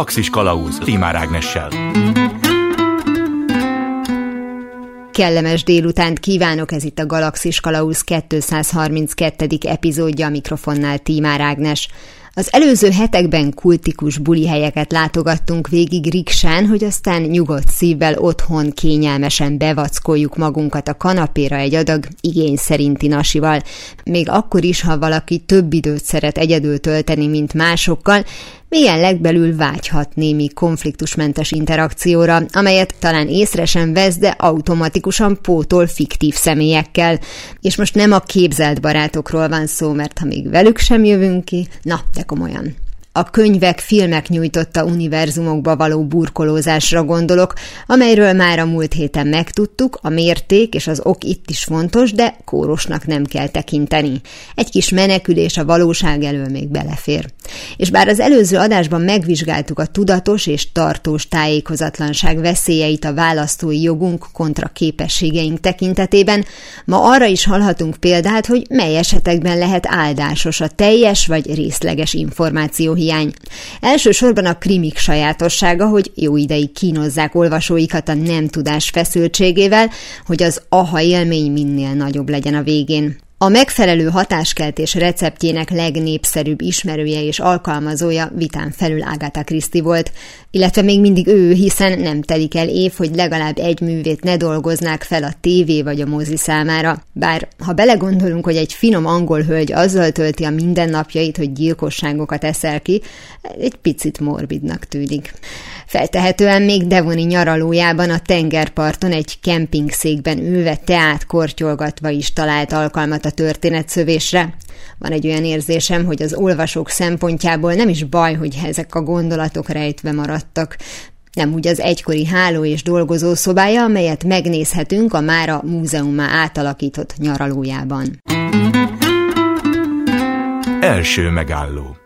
Galaxis Kalauz Timár Ágnessel. Kellemes délutánt kívánok, ez itt a Galaxis Kalauz 232. epizódja, a mikrofonnál Tímár Ágnes. Az előző hetekben kultikus bulihelyeket látogattunk végig Riksán, hogy aztán nyugodt szívvel otthon kényelmesen bevackoljuk magunkat a kanapéra egy adag igény szerinti nasival. Még akkor is, ha valaki több időt szeret egyedül tölteni, mint másokkal, milyen legbelül vágyhat némi konfliktusmentes interakcióra, amelyet talán észre sem vesz, de automatikusan pótol fiktív személyekkel. És most nem a képzelt barátokról van szó, mert ha még velük sem jövünk ki, na, de komolyan a könyvek, filmek nyújtotta univerzumokba való burkolózásra gondolok, amelyről már a múlt héten megtudtuk, a mérték és az ok itt is fontos, de kórosnak nem kell tekinteni. Egy kis menekülés a valóság elől még belefér. És bár az előző adásban megvizsgáltuk a tudatos és tartós tájékozatlanság veszélyeit a választói jogunk kontra képességeink tekintetében, ma arra is hallhatunk példát, hogy mely esetekben lehet áldásos a teljes vagy részleges információ hiány. Elsősorban a krimik sajátossága, hogy jó ideig kínozzák olvasóikat a nem tudás feszültségével, hogy az aha élmény minél nagyobb legyen a végén. A megfelelő hatáskeltés receptjének legnépszerűbb ismerője és alkalmazója vitán felül Agatha Christie volt, illetve még mindig ő, hiszen nem telik el év, hogy legalább egy művét ne dolgoznák fel a tévé vagy a mozi számára. Bár ha belegondolunk, hogy egy finom angol hölgy azzal tölti a mindennapjait, hogy gyilkosságokat eszel ki, egy picit morbidnak tűnik. Feltehetően még Devoni nyaralójában a tengerparton egy kempingszékben ülve teát kortyolgatva is talált alkalmat a történetszövésre. Van egy olyan érzésem, hogy az olvasók szempontjából nem is baj, hogy ezek a gondolatok rejtve maradtak. Nem úgy az egykori háló és dolgozó szobája, amelyet megnézhetünk a mára múzeumá átalakított nyaralójában. Első megálló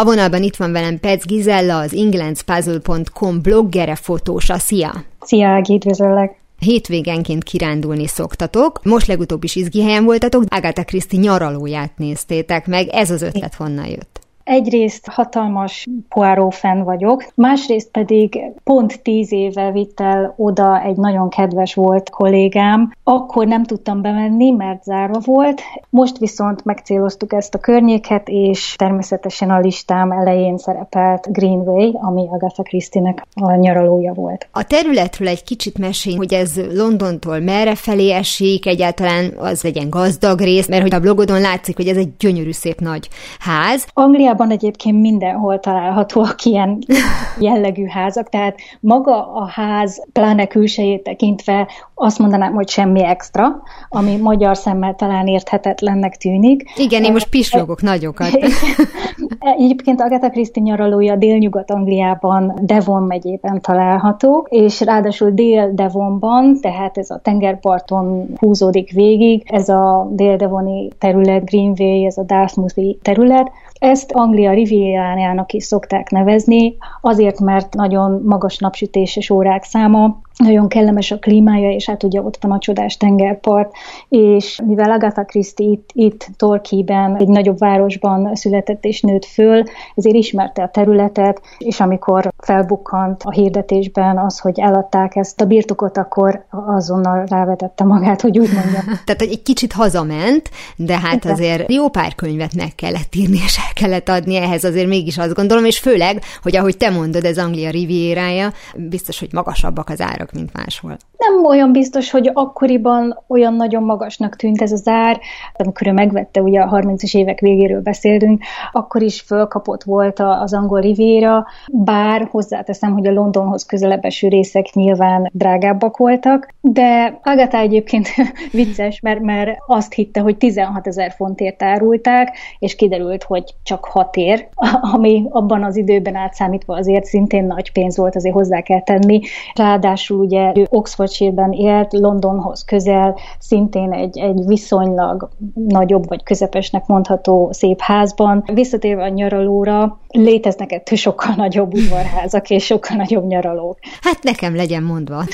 a vonalban itt van velem Pec Gizella, az englandspuzzle.com bloggere, fotósa. Szia! Szia, Ági, üdvözöllek! Hétvégenként kirándulni szoktatok. Most legutóbb is izgi helyen voltatok, Agatha Christie nyaralóját néztétek meg. Ez az ötlet honnan jött? Egyrészt hatalmas Poirot fan vagyok, másrészt pedig pont tíz éve vitt el oda egy nagyon kedves volt kollégám. Akkor nem tudtam bemenni, mert zárva volt. Most viszont megcéloztuk ezt a környéket, és természetesen a listám elején szerepelt Greenway, ami Agatha Christie-nek a nyaralója volt. A területről egy kicsit mesélj, hogy ez Londontól merre felé esik, egyáltalán az legyen gazdag rész, mert hogy a blogodon látszik, hogy ez egy gyönyörű szép nagy ház. Angliában Angliában egyébként mindenhol találhatóak ilyen jellegű házak, tehát maga a ház, pláne külsejét tekintve azt mondanám, hogy semmi extra, ami magyar szemmel talán érthetetlennek tűnik. Igen, én most pislogok nagyokat. Egyébként Agatha Christie nyaralója délnyugat-Angliában, Devon megyében található, és ráadásul dél-Devonban, tehát ez a tengerparton húzódik végig, ez a dél-devoni terület, Greenway, ez a Dartmouthi terület, ezt Anglia Rivierájának is szokták nevezni, azért, mert nagyon magas napsütéses órák száma, nagyon kellemes a klímája, és hát ugye ott van a csodás tengerpart, és mivel Agatha Christie itt, itt Torkiben, egy nagyobb városban született és nőtt föl, ezért ismerte a területet, és amikor felbukkant a hirdetésben az, hogy eladták ezt a birtokot, akkor azonnal rávetette magát, hogy úgy mondjam. Tehát egy kicsit hazament, de hát Igen. azért jó pár könyvet meg kellett írni, és el kellett adni ehhez, azért mégis azt gondolom, és főleg, hogy ahogy te mondod, ez Anglia rivierája, biztos, hogy magasabbak az árak, mint máshol. Nem olyan biztos, hogy akkoriban olyan nagyon magasnak tűnt ez az ár, amikor ő megvette, ugye a 30-as évek végéről beszéltünk, akkor is fölkapott volt az angol rivéra, bár hozzáteszem, hogy a Londonhoz közelebb eső részek nyilván drágábbak voltak, de Agatha egyébként vicces, mert, mert azt hitte, hogy 16 ezer fontért árulták, és kiderült, hogy csak 6 ér, ami abban az időben átszámítva azért szintén nagy pénz volt, azért hozzá kell tenni. Ráadásul ugye ő Oxfordshire-ben élt, Londonhoz közel, szintén egy, egy viszonylag nagyobb vagy közepesnek mondható szép házban. Visszatérve a nyaralóra, léteznek ettől sokkal nagyobb udvarházak és sokkal nagyobb nyaralók. Hát nekem legyen mondva.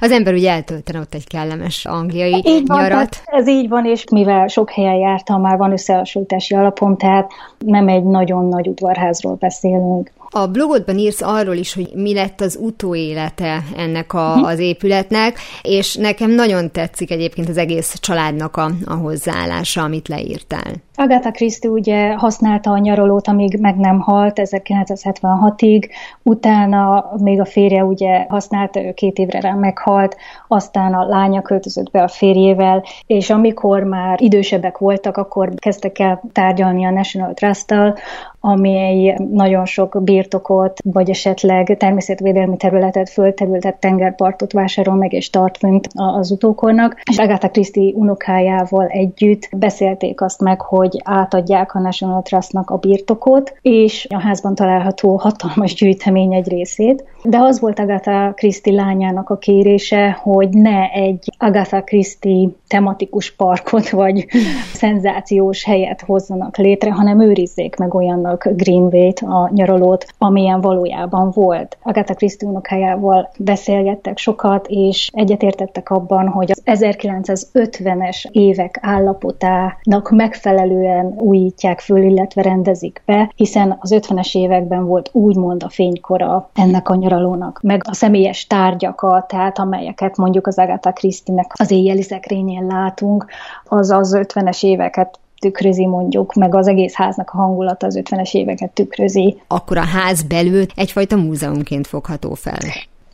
Az ember ugye eltöltene ott egy kellemes angliai így van, nyarat. Ez így van, és mivel sok helyen jártam, már van összehasonlítási alapom, tehát nem egy nagyon nagy udvarházról beszélünk. A blogodban írsz arról is, hogy mi lett az utóélete ennek a, mhm. az épületnek, és nekem nagyon tetszik egyébként az egész családnak a, a hozzáállása, amit leírtál. Agatha Christie ugye használta a nyaralót, amíg meg nem halt 1976-ig, utána még a férje ugye használta, ő két évre rá meghalt, aztán a lánya költözött be a férjével, és amikor már idősebbek voltak, akkor kezdtek el tárgyalni a National Trust-tal, amely nagyon sok birtokot, vagy esetleg természetvédelmi területet, földterületet, tengerpartot vásárol meg és tart fönt az utókornak. És Agatha Christie unokájával együtt beszélték azt meg, hogy átadják a National Trustnak a birtokot, és a házban található hatalmas gyűjtemény egy részét. De az volt Agatha Christie lányának a kérése, hogy ne egy Agatha Christie tematikus parkot, vagy szenzációs helyet hozzanak létre, hanem őrizzék meg olyannak Greenway-t, a nyaralót, amilyen valójában volt. Agatha Christie unokájával beszélgettek sokat, és egyetértettek abban, hogy az 1950-es évek állapotának megfelelően újítják föl, illetve rendezik be, hiszen az 50-es években volt úgymond a fénykora ennek a nyaralónak, meg a személyes tárgyakat, tehát amelyeket mondjuk az Agatha Christie-nek az éjjeli szekrényén látunk, az az 50-es éveket tükrözi mondjuk, meg az egész háznak a hangulata az 50-es éveket tükrözi. Akkor a ház belül egyfajta múzeumként fogható fel.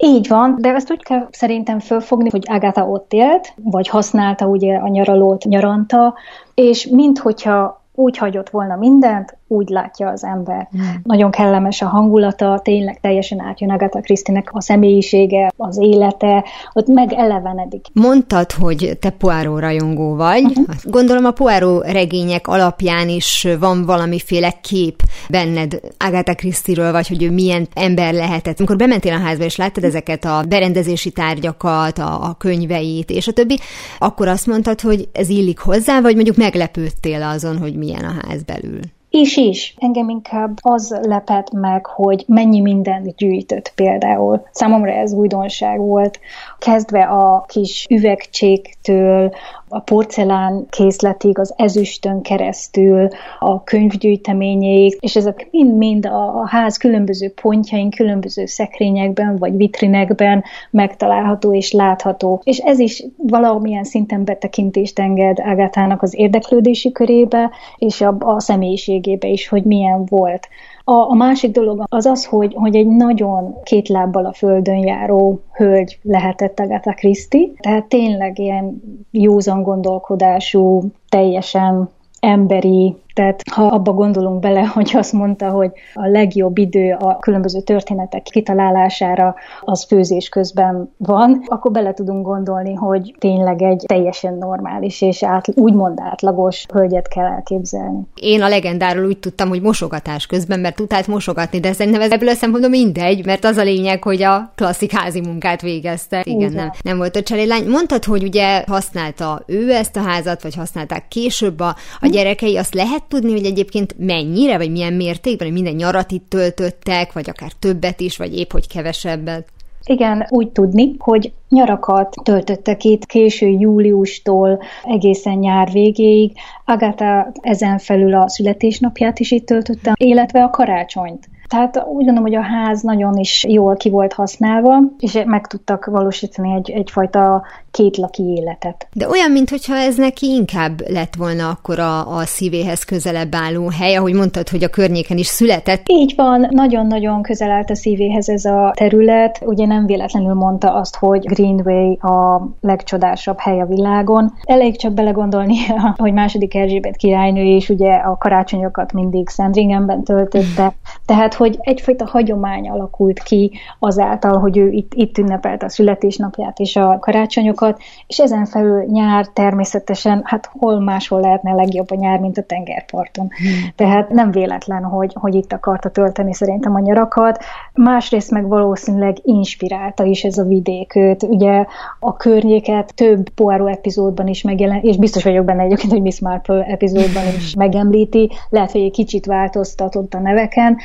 Így van, de ezt úgy kell szerintem fölfogni, hogy Agatha ott élt, vagy használta ugye a nyaralót nyaranta, és minthogyha úgy hagyott volna mindent, úgy látja az ember. Mm. Nagyon kellemes a hangulata, tényleg teljesen átjön Agatha Krisztinek a személyisége, az élete, ott megelevenedik. Mondtad, hogy te Poirot rajongó vagy. Uh-huh. Gondolom a Poirot regények alapján is van valamiféle kép benned Agatha Christie-ről, vagy hogy ő milyen ember lehetett. Amikor bementél a házba, és láttad ezeket a berendezési tárgyakat, a, a könyveit, és a többi, akkor azt mondtad, hogy ez illik hozzá, vagy mondjuk meglepődtél azon, hogy milyen a ház belül? Is is. Engem inkább az lepett meg, hogy mennyi mindent gyűjtött például. Számomra ez újdonság volt. Kezdve a kis üvegcséktől, a porcelán készletig, az ezüstön keresztül, a könyvgyűjteményéig, és ezek mind-mind a ház különböző pontjain, különböző szekrényekben vagy vitrinekben megtalálható és látható. És ez is valamilyen szinten betekintést enged Ágátának az érdeklődési körébe, és a, a személyiségébe is, hogy milyen volt. A, a másik dolog az az, hogy, hogy egy nagyon két lábbal a földön járó hölgy lehetett Agatha Christie, tehát tényleg ilyen józan gondolkodású, teljesen emberi, tehát ha abba gondolunk bele, hogy azt mondta, hogy a legjobb idő a különböző történetek kitalálására az főzés közben van, akkor bele tudunk gondolni, hogy tényleg egy teljesen normális és át, úgymond átlagos hölgyet kell elképzelni. Én a legendáról úgy tudtam, hogy mosogatás közben, mert tudált mosogatni, de szerintem ez ebből a szempontból mindegy, mert az a lényeg, hogy a klasszik házi munkát végezte. Igen, nem, nem volt a cselélány. Mondtad, hogy ugye használta ő ezt a házat, vagy használták később a, a gyerekei, azt lehet tudni, hogy egyébként mennyire, vagy milyen mértékben, hogy minden nyarat itt töltöttek, vagy akár többet is, vagy épp hogy kevesebbet? Igen, úgy tudni, hogy nyarakat töltöttek itt késő júliustól egészen nyár végéig. Agatha ezen felül a születésnapját is itt töltötte, illetve a karácsonyt. Tehát úgy gondolom, hogy a ház nagyon is jól ki volt használva, és meg tudtak valósítani egy, egyfajta kétlaki életet. De olyan, mintha ez neki inkább lett volna akkor a, a szívéhez közelebb álló hely, ahogy mondtad, hogy a környéken is született. Így van, nagyon-nagyon közel állt a szívéhez ez a terület. Ugye nem véletlenül mondta azt, hogy Greenway a legcsodásabb hely a világon. Elég csak belegondolni, hogy második Erzsébet királynő is ugye a karácsonyokat mindig Sandringenben töltötte. Tehát Tehát, hogy egyfajta hagyomány alakult ki azáltal, hogy ő itt, itt ünnepelte a születésnapját és a karácsonyokat, és ezen felül nyár természetesen, hát hol máshol lehetne legjobb a nyár, mint a tengerparton. Hmm. Tehát nem véletlen, hogy, hogy itt akarta tölteni szerintem a nyarakat. Másrészt meg valószínűleg inspirálta is ez a vidék őt. Ugye a környéket több Poirot epizódban is megjelen, és biztos vagyok benne egyébként, hogy Miss Marple epizódban is megemlíti. Lehet, hogy egy kicsit változtatott a neveken,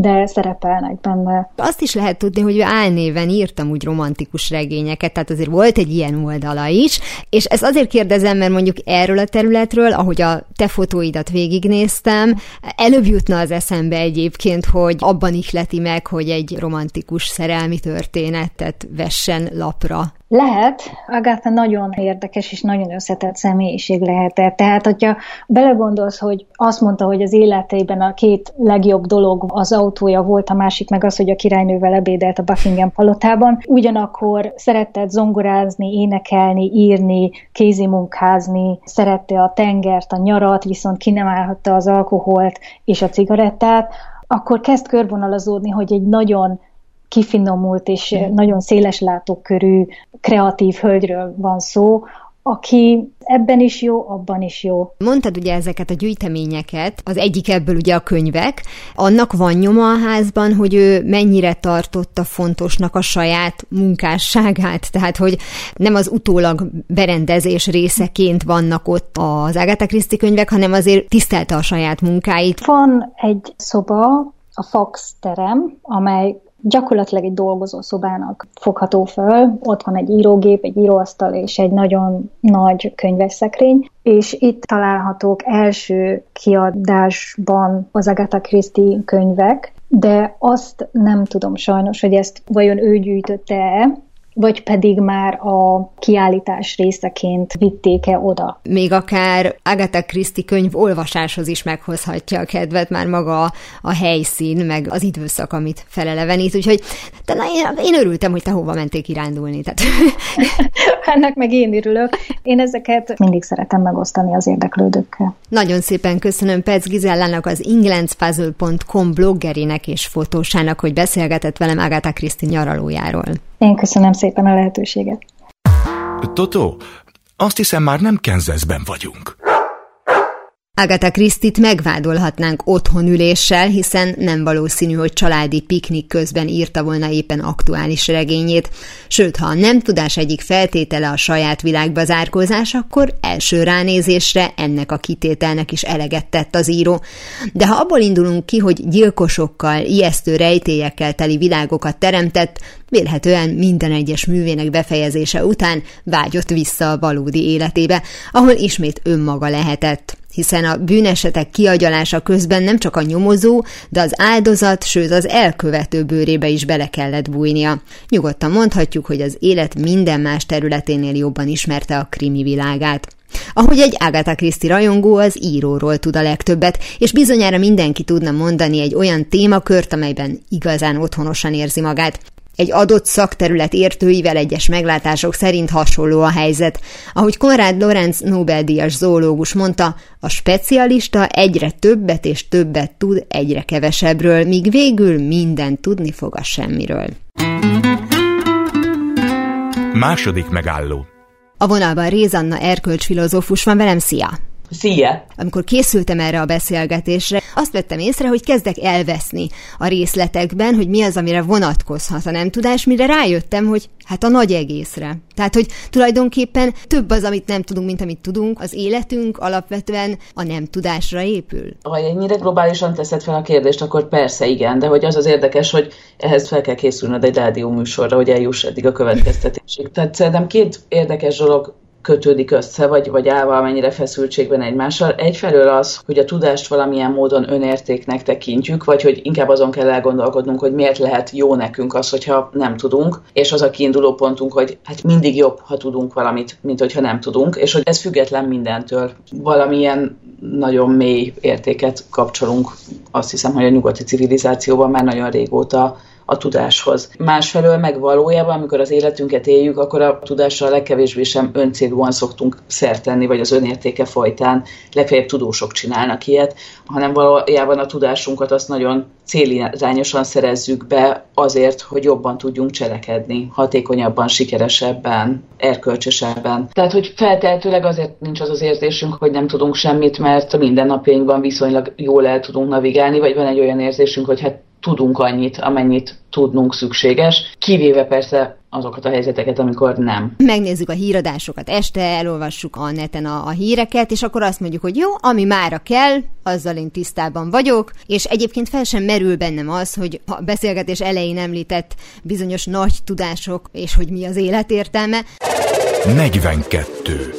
de szerepelnek benne. Azt is lehet tudni, hogy ő álnéven írtam úgy romantikus regényeket, tehát azért volt egy ilyen oldala is, és ezt azért kérdezem, mert mondjuk erről a területről, ahogy a te fotóidat végignéztem, előbb jutna az eszembe egyébként, hogy abban ihleti meg, hogy egy romantikus szerelmi történetet vessen lapra. Lehet, Agatha nagyon érdekes és nagyon összetett személyiség lehetett. Tehát, hogyha belegondolsz, hogy azt mondta, hogy az életében a két legjobb dolog az autója volt, a másik meg az, hogy a királynővel ebédelt a Buckingham palotában, ugyanakkor szeretett zongorázni, énekelni, írni, kézimunkázni, szerette a tengert, a nyarat, viszont ki nem állhatta az alkoholt és a cigarettát, akkor kezd körvonalazódni, hogy egy nagyon kifinomult és mm. nagyon széles látókörű, kreatív hölgyről van szó, aki ebben is jó, abban is jó. Mondtad ugye ezeket a gyűjteményeket, az egyik ebből ugye a könyvek. Annak van nyoma a házban, hogy ő mennyire tartotta fontosnak a saját munkásságát, tehát hogy nem az utólag berendezés részeként vannak ott az Agatha Christie könyvek, hanem azért tisztelte a saját munkáit. Van egy szoba, a Fox terem, amely gyakorlatilag egy dolgozó szobának fogható föl. Ott van egy írógép, egy íróasztal és egy nagyon nagy könyvesszekrény, és itt találhatók első kiadásban az Agatha Christie könyvek, de azt nem tudom sajnos, hogy ezt vajon ő gyűjtötte-e, vagy pedig már a kiállítás részeként vitték-e oda. Még akár Agatha Christie könyv olvasáshoz is meghozhatja a kedvet, már maga a, helyszín, meg az időszak, amit felelevenít, úgyhogy de na, én, én örültem, hogy te hova mentél kirándulni. Tehát. Ennek meg én örülök. Én ezeket mindig szeretem megosztani az érdeklődőkkel. Nagyon szépen köszönöm Perc Gizellának, az englandspuzzle.com bloggerének és fotósának, hogy beszélgetett velem Agatha Christie nyaralójáról. Én köszönöm szépen a lehetőséget. Totó, azt hiszem már nem Kenzeszben vagyunk. Agatha Christit megvádolhatnánk otthonüléssel, hiszen nem valószínű, hogy családi piknik közben írta volna éppen aktuális regényét. Sőt, ha a nem tudás egyik feltétele a saját világba zárkózás, akkor első ránézésre ennek a kitételnek is eleget tett az író. De ha abból indulunk ki, hogy gyilkosokkal, ijesztő rejtélyekkel teli világokat teremtett, vélhetően minden egyes művének befejezése után vágyott vissza a valódi életébe, ahol ismét önmaga lehetett hiszen a bűnesetek kiagyalása közben nem csak a nyomozó, de az áldozat, sőt az elkövető bőrébe is bele kellett bújnia. Nyugodtan mondhatjuk, hogy az élet minden más területénél jobban ismerte a krimi világát. Ahogy egy Agatha Christie rajongó az íróról tud a legtöbbet, és bizonyára mindenki tudna mondani egy olyan témakört, amelyben igazán otthonosan érzi magát. Egy adott szakterület értőivel egyes meglátások szerint hasonló a helyzet. Ahogy Konrad Lorenz Nobel-díjas zoológus mondta, a specialista egyre többet és többet tud egyre kevesebbről, míg végül minden tudni fog a semmiről. Második megálló A vonalban Rézanna erkölcsfilozófus van velem, szia! Szia! Amikor készültem erre a beszélgetésre, azt vettem észre, hogy kezdek elveszni a részletekben, hogy mi az, amire vonatkozhat a nem tudás, mire rájöttem, hogy hát a nagy egészre. Tehát, hogy tulajdonképpen több az, amit nem tudunk, mint amit tudunk. Az életünk alapvetően a nem tudásra épül. Ha ennyire globálisan teszed fel a kérdést, akkor persze igen, de hogy az az érdekes, hogy ehhez fel kell készülnöd egy rádió műsorra, hogy eljuss eddig a következtetésig. Tehát szerintem két érdekes dolog kötődik össze, vagy, vagy áll valamennyire feszültségben egymással. Egyfelől az, hogy a tudást valamilyen módon önértéknek tekintjük, vagy hogy inkább azon kell elgondolkodnunk, hogy miért lehet jó nekünk az, hogyha nem tudunk, és az a kiinduló pontunk, hogy hát mindig jobb, ha tudunk valamit, mint hogyha nem tudunk, és hogy ez független mindentől. Valamilyen nagyon mély értéket kapcsolunk, azt hiszem, hogy a nyugati civilizációban már nagyon régóta a tudáshoz. Másfelől meg valójában, amikor az életünket éljük, akkor a tudással legkevésbé sem öncélúan szoktunk szert tenni, vagy az önértéke folytán legfeljebb tudósok csinálnak ilyet, hanem valójában a tudásunkat azt nagyon célirányosan szerezzük be azért, hogy jobban tudjunk cselekedni, hatékonyabban, sikeresebben, erkölcsösebben. Tehát, hogy feltehetőleg azért nincs az az érzésünk, hogy nem tudunk semmit, mert a mindennapjainkban viszonylag jól el tudunk navigálni, vagy van egy olyan érzésünk, hogy hát tudunk annyit, amennyit tudnunk szükséges, kivéve persze azokat a helyzeteket, amikor nem. Megnézzük a híradásokat este, elolvassuk a neten a, a híreket, és akkor azt mondjuk, hogy jó, ami mára kell, azzal én tisztában vagyok, és egyébként fel sem merül bennem az, hogy a beszélgetés elején említett bizonyos nagy tudások, és hogy mi az életértelme. 42.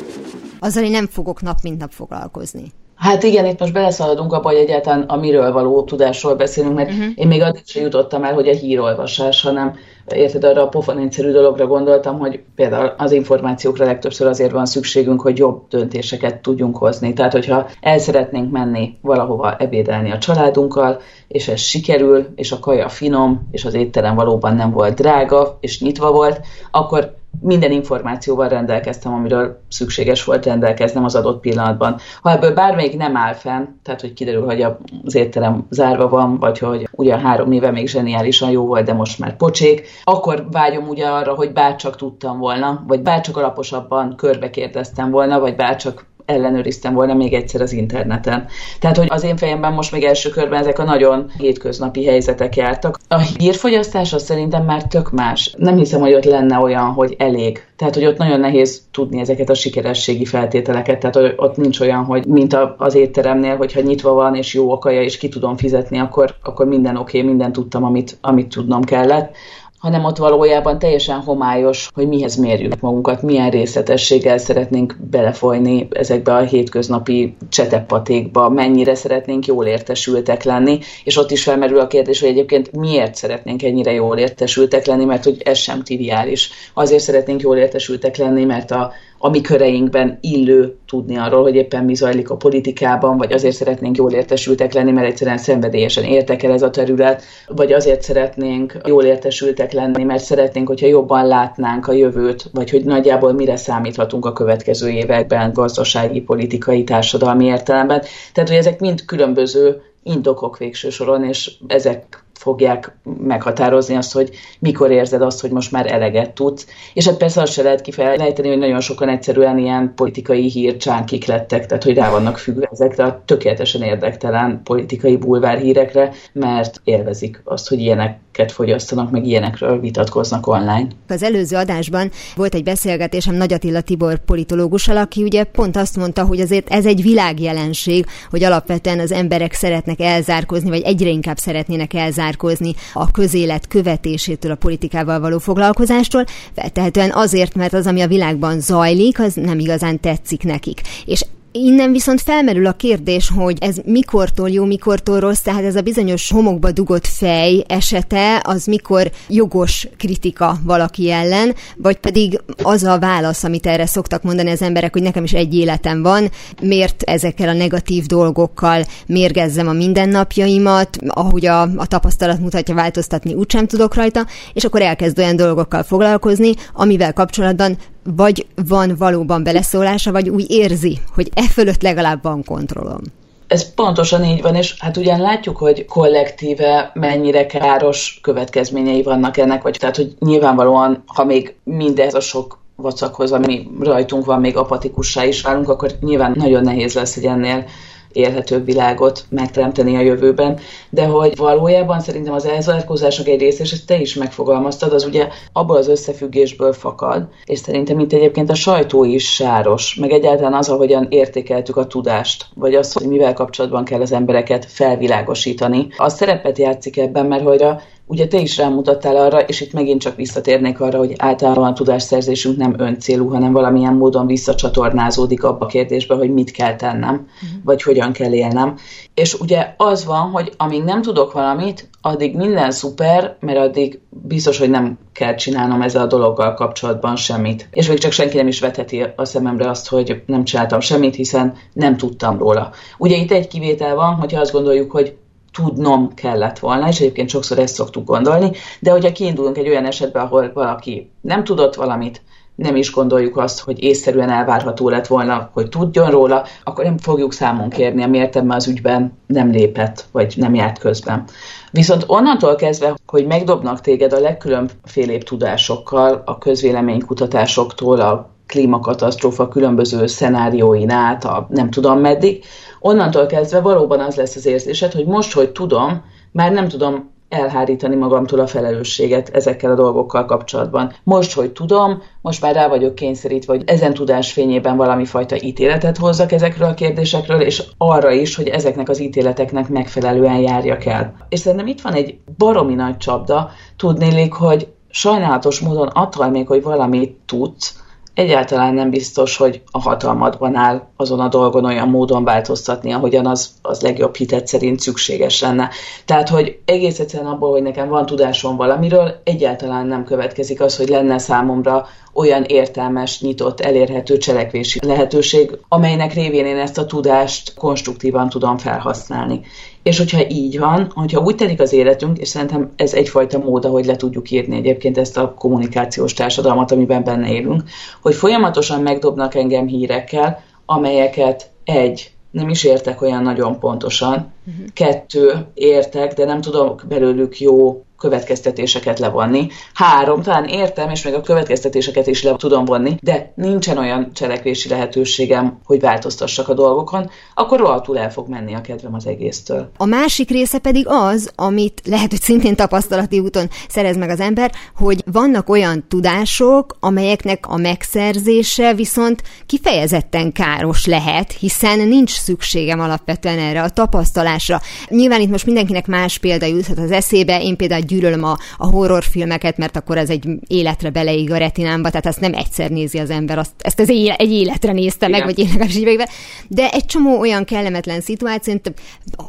Azzal én nem fogok nap mint nap foglalkozni. Hát igen, itt most beleszaladunk abba, hogy egyáltalán a miről való tudásról beszélünk, mert uh-huh. én még addig sem jutottam el, hogy a hírolvasás, hanem érted, arra a pofonényszerű dologra gondoltam, hogy például az információkra legtöbbször azért van szükségünk, hogy jobb döntéseket tudjunk hozni. Tehát, hogyha el szeretnénk menni valahova ebédelni a családunkkal, és ez sikerül, és a kaja finom, és az étterem valóban nem volt drága, és nyitva volt, akkor minden információval rendelkeztem, amiről szükséges volt rendelkeznem az adott pillanatban. Ha ebből bármelyik nem áll fenn, tehát hogy kiderül, hogy az étterem zárva van, vagy hogy ugye három éve még zseniálisan jó volt, de most már pocsék, akkor vágyom ugye arra, hogy bárcsak tudtam volna, vagy bárcsak alaposabban körbe kérdeztem volna, vagy bárcsak ellenőriztem volna még egyszer az interneten. Tehát, hogy az én fejemben most még első körben ezek a nagyon hétköznapi helyzetek jártak. A hírfogyasztás az szerintem már tök más. Nem hiszem, hogy ott lenne olyan, hogy elég. Tehát, hogy ott nagyon nehéz tudni ezeket a sikerességi feltételeket. Tehát, hogy ott nincs olyan, hogy mint az étteremnél, hogyha nyitva van és jó okaja, és ki tudom fizetni, akkor, akkor minden oké, okay, minden tudtam, amit, amit tudnom kellett hanem ott valójában teljesen homályos, hogy mihez mérjük magunkat, milyen részletességgel szeretnénk belefolyni ezekbe a hétköznapi csetepatékba, mennyire szeretnénk jól értesültek lenni, és ott is felmerül a kérdés, hogy egyébként miért szeretnénk ennyire jól értesültek lenni, mert hogy ez sem triviális. Azért szeretnénk jól értesültek lenni, mert a a mi köreinkben illő tudni arról, hogy éppen mi zajlik a politikában, vagy azért szeretnénk jól értesültek lenni, mert egyszerűen szenvedélyesen értek el ez a terület, vagy azért szeretnénk jól értesültek lenni, mert szeretnénk, hogyha jobban látnánk a jövőt, vagy hogy nagyjából mire számíthatunk a következő években gazdasági, politikai, társadalmi értelemben. Tehát, hogy ezek mind különböző indokok végső soron, és ezek fogják meghatározni azt, hogy mikor érzed azt, hogy most már eleget tudsz. És hát persze azt se lehet kifejteni, hogy nagyon sokan egyszerűen ilyen politikai hírcsánkik lettek, tehát hogy rá vannak függve ezekre a tökéletesen érdektelen politikai bulvár hírekre, mert élvezik azt, hogy ilyeneket fogyasztanak, meg ilyenekről vitatkoznak online. Az előző adásban volt egy beszélgetésem Nagy Attila Tibor politológussal, aki ugye pont azt mondta, hogy azért ez egy világjelenség, hogy alapvetően az emberek szeretnek elzárkozni, vagy egyre inkább szeretnének elzárkozni elzárkózni a közélet követésétől, a politikával való foglalkozástól, feltehetően azért, mert az, ami a világban zajlik, az nem igazán tetszik nekik. És Innen viszont felmerül a kérdés, hogy ez mikortól jó, mikortól rossz, tehát ez a bizonyos homokba dugott fej esete, az mikor jogos kritika valaki ellen, vagy pedig az a válasz, amit erre szoktak mondani az emberek, hogy nekem is egy életem van, miért ezekkel a negatív dolgokkal mérgezzem a mindennapjaimat, ahogy a, a tapasztalat mutatja, változtatni úgysem tudok rajta, és akkor elkezd olyan dolgokkal foglalkozni, amivel kapcsolatban vagy van valóban beleszólása, vagy úgy érzi, hogy e fölött legalább van kontrollom. Ez pontosan így van, és hát ugyan látjuk, hogy kollektíve mennyire káros következményei vannak ennek, vagy tehát, hogy nyilvánvalóan, ha még mindez a sok vacakhoz, ami rajtunk van, még apatikussá is válunk, akkor nyilván nagyon nehéz lesz egy ennél élhetőbb világot megteremteni a jövőben, de hogy valójában szerintem az elzárkózások egy része, és ezt te is megfogalmaztad, az ugye abból az összefüggésből fakad, és szerintem itt egyébként a sajtó is sáros, meg egyáltalán az, ahogyan értékeltük a tudást, vagy az, hogy mivel kapcsolatban kell az embereket felvilágosítani. Az szerepet játszik ebben, mert hogy a Ugye te is rámutattál arra, és itt megint csak visszatérnék arra, hogy általában a tudásszerzésünk nem öncélú, hanem valamilyen módon visszacsatornázódik abba a kérdésbe, hogy mit kell tennem, uh-huh. vagy hogyan kell élnem. És ugye az van, hogy amíg nem tudok valamit, addig minden szuper, mert addig biztos, hogy nem kell csinálnom ezzel a dologgal kapcsolatban semmit. És még csak senki nem is vetheti a szememre azt, hogy nem csináltam semmit, hiszen nem tudtam róla. Ugye itt egy kivétel van, hogyha azt gondoljuk, hogy tudnom kellett volna, és egyébként sokszor ezt szoktuk gondolni, de hogyha kiindulunk egy olyan esetben, ahol valaki nem tudott valamit, nem is gondoljuk azt, hogy észszerűen elvárható lett volna, hogy tudjon róla, akkor nem fogjuk számon kérni, amiért ebben az ügyben nem lépett, vagy nem járt közben. Viszont onnantól kezdve, hogy megdobnak téged a legkülönfélébb tudásokkal, a közvéleménykutatásoktól, a klímakatasztrófa különböző szenárióin át, a nem tudom meddig, onnantól kezdve valóban az lesz az érzésed, hogy most, hogy tudom, már nem tudom elhárítani magamtól a felelősséget ezekkel a dolgokkal kapcsolatban. Most, hogy tudom, most már rá vagyok kényszerítve, hogy ezen tudás fényében valami fajta ítéletet hozzak ezekről a kérdésekről, és arra is, hogy ezeknek az ítéleteknek megfelelően járjak el. És szerintem itt van egy baromi nagy csapda, tudnélik, hogy sajnálatos módon attól még, hogy valamit tudsz, egyáltalán nem biztos, hogy a hatalmadban áll azon a dolgon olyan módon változtatni, ahogyan az, az legjobb hitet szerint szükséges lenne. Tehát, hogy egész egyszerűen abból, hogy nekem van tudásom valamiről, egyáltalán nem következik az, hogy lenne számomra olyan értelmes, nyitott, elérhető cselekvési lehetőség, amelynek révén én ezt a tudást konstruktívan tudom felhasználni. És hogyha így van, hogyha úgy telik az életünk, és szerintem ez egyfajta mód, ahogy le tudjuk írni egyébként ezt a kommunikációs társadalmat, amiben benne élünk, hogy folyamatosan megdobnak engem hírekkel, amelyeket egy, nem is értek olyan nagyon pontosan, uh-huh. kettő, értek, de nem tudok belőlük jó következtetéseket levonni. Három, talán értem, és még a következtetéseket is le tudom vonni, de nincsen olyan cselekvési lehetőségem, hogy változtassak a dolgokon, akkor rohadtul el fog menni a kedvem az egésztől. A másik része pedig az, amit lehet, hogy szintén tapasztalati úton szerez meg az ember, hogy vannak olyan tudások, amelyeknek a megszerzése viszont kifejezetten káros lehet, hiszen nincs szükségem alapvetően erre a tapasztalásra. Nyilván itt most mindenkinek más példa juthat az eszébe, én például gyűlölöm a, a horrorfilmeket, mert akkor ez egy életre beleig a retinámba, tehát azt nem egyszer nézi az ember, azt, ezt az éle, egy életre nézte Igen. meg, vagy én legalábbis így De egy csomó olyan kellemetlen szituáció,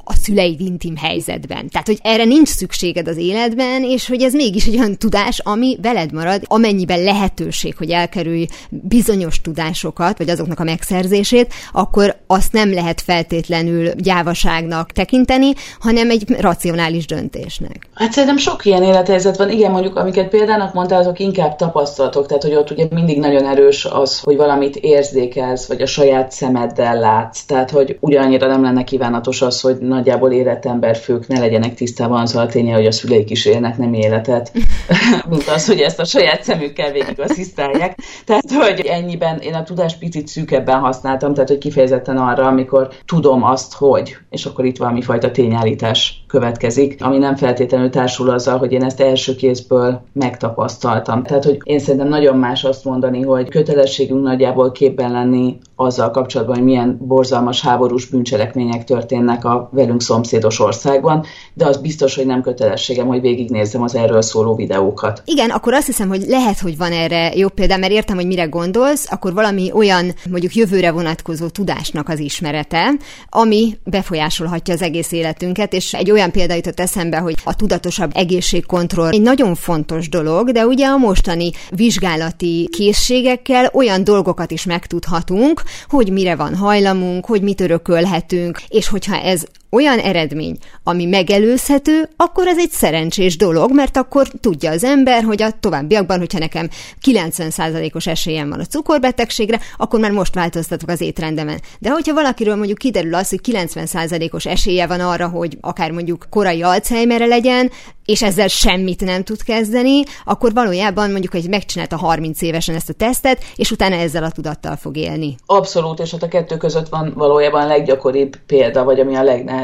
a szüleid intim helyzetben. Tehát, hogy erre nincs szükséged az életben, és hogy ez mégis egy olyan tudás, ami veled marad, amennyiben lehetőség, hogy elkerülj bizonyos tudásokat, vagy azoknak a megszerzését, akkor azt nem lehet feltétlenül gyávaságnak tekinteni, hanem egy racionális döntésnek. Hát szerintem so sok ilyen élethelyzet van, igen, mondjuk amiket példának mondtál, azok inkább tapasztalatok, tehát hogy ott ugye mindig nagyon erős az, hogy valamit érzékelsz, vagy a saját szemeddel látsz. Tehát, hogy ugyanannyira nem lenne kívánatos az, hogy nagyjából érett emberfők ne legyenek tisztában azzal a ténye, hogy a szüleik is élnek nem életet, mint az, hogy ezt a saját szemükkel végig asszisztálják. Tehát, hogy ennyiben én a tudást picit szűkebben használtam, tehát, hogy kifejezetten arra, amikor tudom azt, hogy, és akkor itt valami fajta tényállítás következik, ami nem feltétlenül társul azzal, hogy én ezt első kézből megtapasztaltam. Tehát, hogy én szerintem nagyon más azt mondani, hogy kötelességünk nagyjából képben lenni azzal kapcsolatban, hogy milyen borzalmas háborús bűncselekmények történnek a velünk szomszédos országban, de az biztos, hogy nem kötelességem, hogy végignézzem az erről szóló videókat. Igen, akkor azt hiszem, hogy lehet, hogy van erre jobb példa, mert értem, hogy mire gondolsz, akkor valami olyan, mondjuk jövőre vonatkozó tudásnak az ismerete, ami befolyásolhatja az egész életünket, és egy olyan példa jutott eszembe, hogy a tudatosabb egészségkontroll egy nagyon fontos dolog, de ugye a mostani vizsgálati készségekkel olyan dolgokat is megtudhatunk, hogy mire van hajlamunk, hogy mit örökölhetünk, és hogyha ez olyan eredmény, ami megelőzhető, akkor ez egy szerencsés dolog, mert akkor tudja az ember, hogy a továbbiakban, hogyha nekem 90%-os esélyem van a cukorbetegségre, akkor már most változtatok az étrendemen. De hogyha valakiről mondjuk kiderül az, hogy 90%-os esélye van arra, hogy akár mondjuk korai Alzheimerre legyen, és ezzel semmit nem tud kezdeni, akkor valójában mondjuk, hogy megcsinálta 30 évesen ezt a tesztet, és utána ezzel a tudattal fog élni. Abszolút, és hát a kettő között van valójában a leggyakoribb példa, vagy ami a legnehezebb,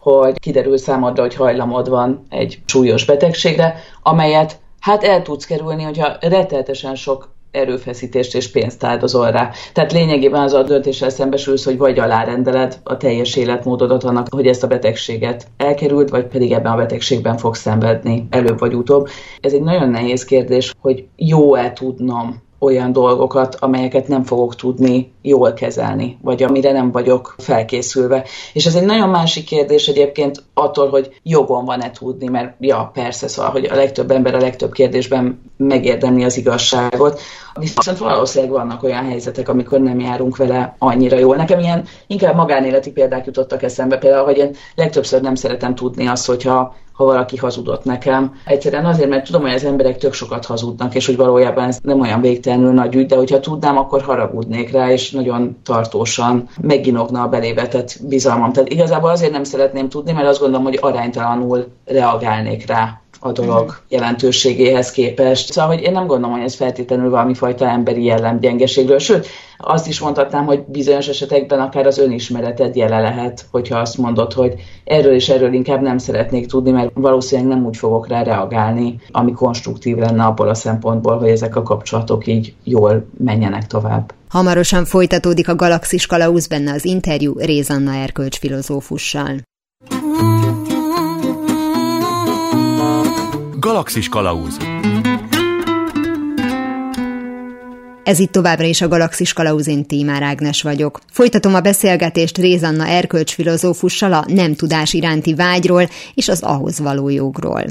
hogy kiderül számodra, hogy hajlamod van egy súlyos betegségre, amelyet hát el tudsz kerülni, hogyha retteltesen sok erőfeszítést és pénzt áldozol rá. Tehát lényegében az a döntéssel szembesülsz, hogy vagy alárendeled a teljes életmódodat annak, hogy ezt a betegséget elkerült, vagy pedig ebben a betegségben fogsz szenvedni előbb vagy utóbb. Ez egy nagyon nehéz kérdés, hogy jó-e tudnom olyan dolgokat, amelyeket nem fogok tudni jól kezelni, vagy amire nem vagyok felkészülve. És ez egy nagyon másik kérdés egyébként attól, hogy jogom van-e tudni, mert ja, persze, szóval, hogy a legtöbb ember a legtöbb kérdésben megérdemli az igazságot, viszont valószínűleg vannak olyan helyzetek, amikor nem járunk vele annyira jól. Nekem ilyen inkább magánéleti példák jutottak eszembe, például, hogy én legtöbbször nem szeretem tudni azt, hogyha ha valaki hazudott nekem. Egyszerűen azért, mert tudom, hogy az emberek tök sokat hazudnak, és hogy valójában ez nem olyan végtelenül nagy ügy, de hogyha tudnám, akkor haragudnék rá, és nagyon tartósan meginogna a belévetett bizalmam. Tehát igazából azért nem szeretném tudni, mert azt gondolom, hogy aránytalanul reagálnék rá a dolog jelentőségéhez képest. Szóval, hogy én nem gondolom, hogy ez feltétlenül valami fajta emberi jellemgyengeségről, sőt, azt is mondhatnám, hogy bizonyos esetekben akár az önismereted jele lehet, hogyha azt mondod, hogy erről és erről inkább nem szeretnék tudni, mert valószínűleg nem úgy fogok rá reagálni, ami konstruktív lenne abból a szempontból, hogy ezek a kapcsolatok így jól menjenek tovább. Hamarosan folytatódik a Galaxis Kalauz benne az interjú Rézanna erkölcs Galaxis Kalauz Ez itt továbbra is a Galaxis Kalauzin Tímár Ágnes vagyok. Folytatom a beszélgetést Rézanna erkölcs filozófussal a nem tudás iránti vágyról és az ahhoz való jogról.